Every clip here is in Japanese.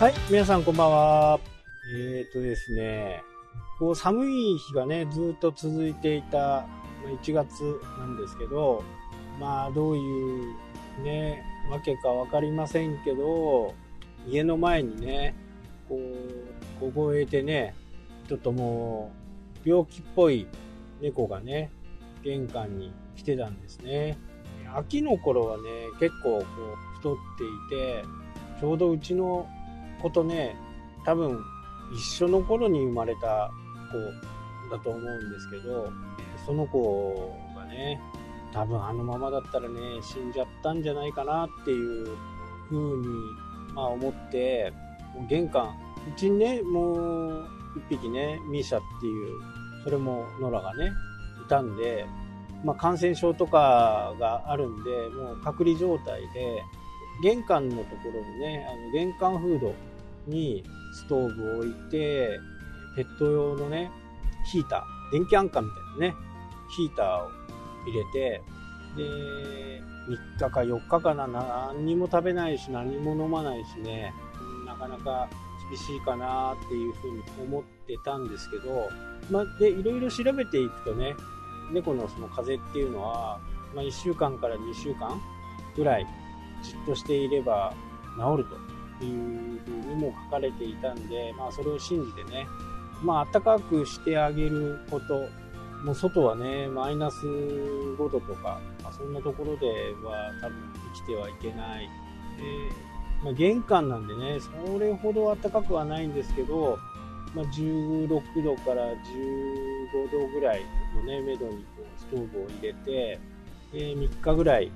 はい、皆さんこんばんは。えっ、ー、とですね、こう寒い日がね、ずっと続いていた1月なんですけど、まあどういうね、わけか分かりませんけど、家の前にね、こう、凍えてね、ちょっともう病気っぽい猫がね、玄関に来てたんですね。秋の頃はね、結構こう太っていて、ちょうどうちの子とね、多分一緒の頃に生まれた子だと思うんですけど、その子がね、多分あのままだったらね、死んじゃったんじゃないかなっていう風に、まあ思って、玄関、うちにね、もう一匹ね、ミーシャっていう、それもノラがね、いたんで、まあ、感染症とかがあるんで、もう隔離状態で、玄関のところにね、あの玄関フードにストーブを置いて、ペット用のね、ヒーター、電気安価みたいなね、ヒーターを入れて、で、3日か4日かな、何にも食べないし、何も飲まないしね、なかなか厳しいかなっていうふうに思ってたんですけど、ま、で、いろいろ調べていくとね、猫のその風邪っていうのは、まあ、1週間から2週間ぐらいじっとしていれば治ると。いうふうにも書かれていたんで、まあ、それを信じてね、まあ、暖かくしてあげること、もう外はね、マイナス5度とか、まあ、そんなところでは多分生きてはいけない。まあ、玄関なんでね、それほど暖かくはないんですけど、まあ、16度から15度ぐらいのね、めどにこうストーブを入れて、え3日ぐらい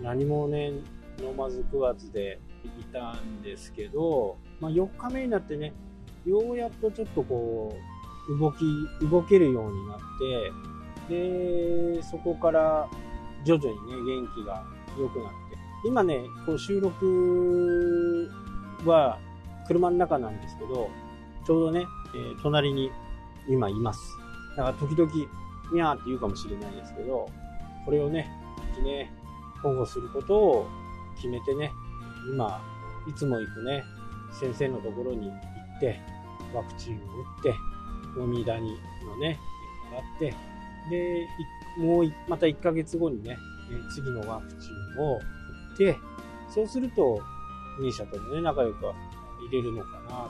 何もね、飲まず食わずでいたんですけど、まあ、4日目になってね、ようやっとちょっとこう、動き、動けるようになって、で、そこから徐々にね、元気が良くなって、今ね、こう収録は車の中なんですけど、ちょうどね、えー、隣に今います。だから時々、にゃーって言うかもしれないですけど、これをね、ね、保護することを決めてね、今、いつも行くね、先生のところに行って、ワクチンを打って、飲み谷のね、もらって、で、もうまた1ヶ月後にね、次のワクチンを打って、そうすると、ミーシャともね、仲良く入れるのかな、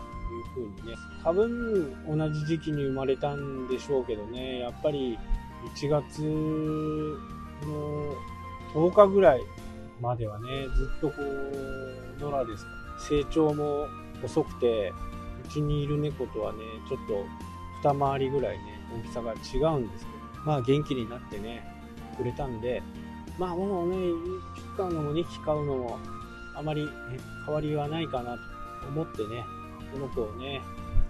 というふうにね、多分同じ時期に生まれたんでしょうけどね、やっぱり1月の10日ぐらいまではね、ずっとこう、野良ですか成長も遅くて、うちにいる猫とはね、ちょっと二回りぐらいね、大きさが違うんですけど、まあ元気になってね、くれたんで、まあもうね、1匹買うのも2匹買うのも、あまり、ね、変わりはないかなと思ってね、この子をね、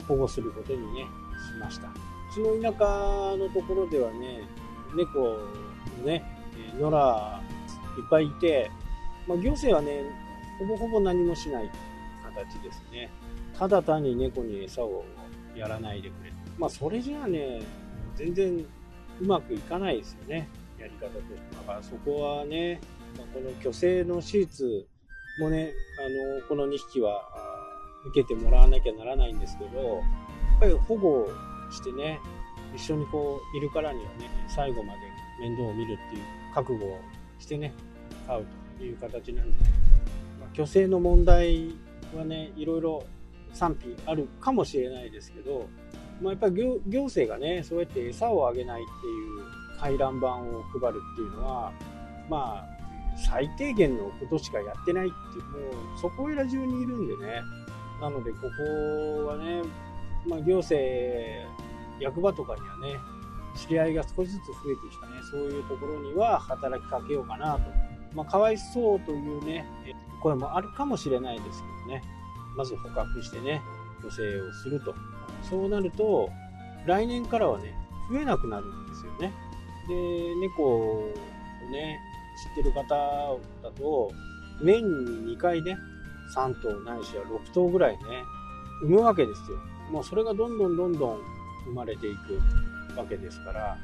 保護することにね、しました。うちの田舎のところではね、猫のね、野良いっぱいいて、まあ、行政はね、ほぼほぼ何もしない形ですね。ただ単に猫に餌をやらないでくれ。まあ、それじゃあね、全然うまくいかないですよね。やり方として。だからそこはね、まあ、この虚勢の手術もね、あの、この2匹は受けてもらわなきゃならないんですけど、やっぱり保護してね、一緒にこういるからにはね、最後まで面倒を見るっていう覚悟をしてね、飼うという形なんで、まあ、虚勢の問題はね、いろいろ賛否あるかもしれないですけど、まあ、やっぱり行行政がね、そうやって餌をあげないっていう回覧板を配るっていうのは、まあ、最低限のことしかやってないっていう、もうそこいら中にいるんでね。なので、ここはね、まあ、行政、役場とかにはね、知り合いが少しずつ増えてきたね、そういうところには働きかけようかなと。まあ、かわいそうというね、声もあるかもしれないですけどね、まず捕獲してね、女性をすると。そうなると、来年からはね、増えなくなるんですよね。で、猫をね、知ってる方だと、年に2回ね、3頭ないしは6頭ぐらいね、産むわけですよ。もうそれがどんどんどんどん生まれていくわけですから、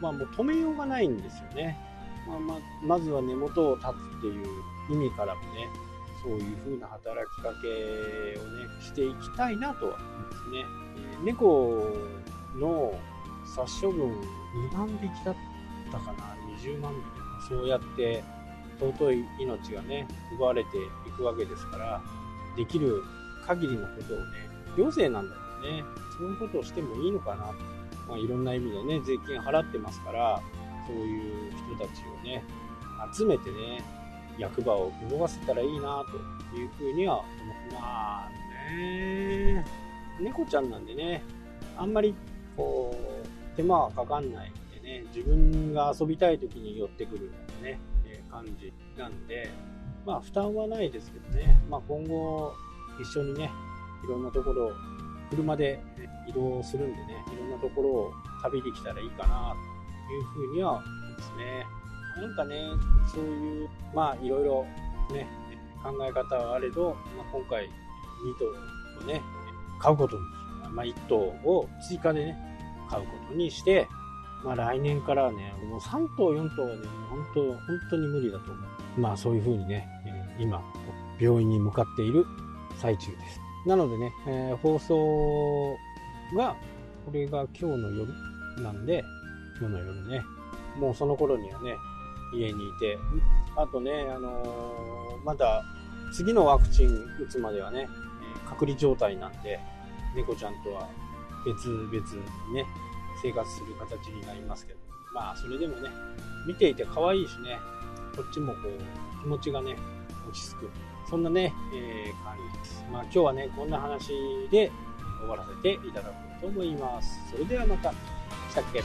まあもう止めようがないんですよね。まあ、ままずは根元を立つっていう意味からもね、そういう風な働きかけをね、していきたいなとは思いますね。え猫の殺処分2万匹だったかな、20万匹。そうやって尊い命がね、奪われていくわけですから、できる限りのことをね、行政なんだよね、そういうことをしてもいいのかな。まあ、いろんな意味でね、税金払ってますから、そういう人たちをね、集めてね、役場を動かせたらいいなというふうには思う。まあね、猫ちゃんなんでね、あんまりこう、手間はかかんないんでね、自分が遊びたい時に寄ってくるね、え感じなんで、まあ負担はないですけどね、まあ今後一緒にね、いろんなところを、車で移動するんでね、いろんなところを旅できたらいいかなと。いうふうには思いますね。なんかね、そういう、まあいろいろね、考え方はあれど、まあ、今回2頭をね、買うことに、まあ1頭を追加でね、買うことにして、まあ来年からはね、もう3頭、4頭はね、本当、本当に無理だと思う。まあそういうふうにね、今、病院に向かっている最中です。なのでね、えー、放送が、これが今日の夜なんで、今日の夜ね、もうその頃にはね、家にいて、あとね、あのー、まだ次のワクチン打つまではね、隔離状態なんで、猫ちゃんとは別々にね、生活する形になりますけど、まあ、それでもね、見ていて可愛いしね、こっちもこう、気持ちがね、落ち着く。そんなね、えー、感じです。まあ、今日はね、こんな話で終わらせていただこうと思います。それではまた。したっけ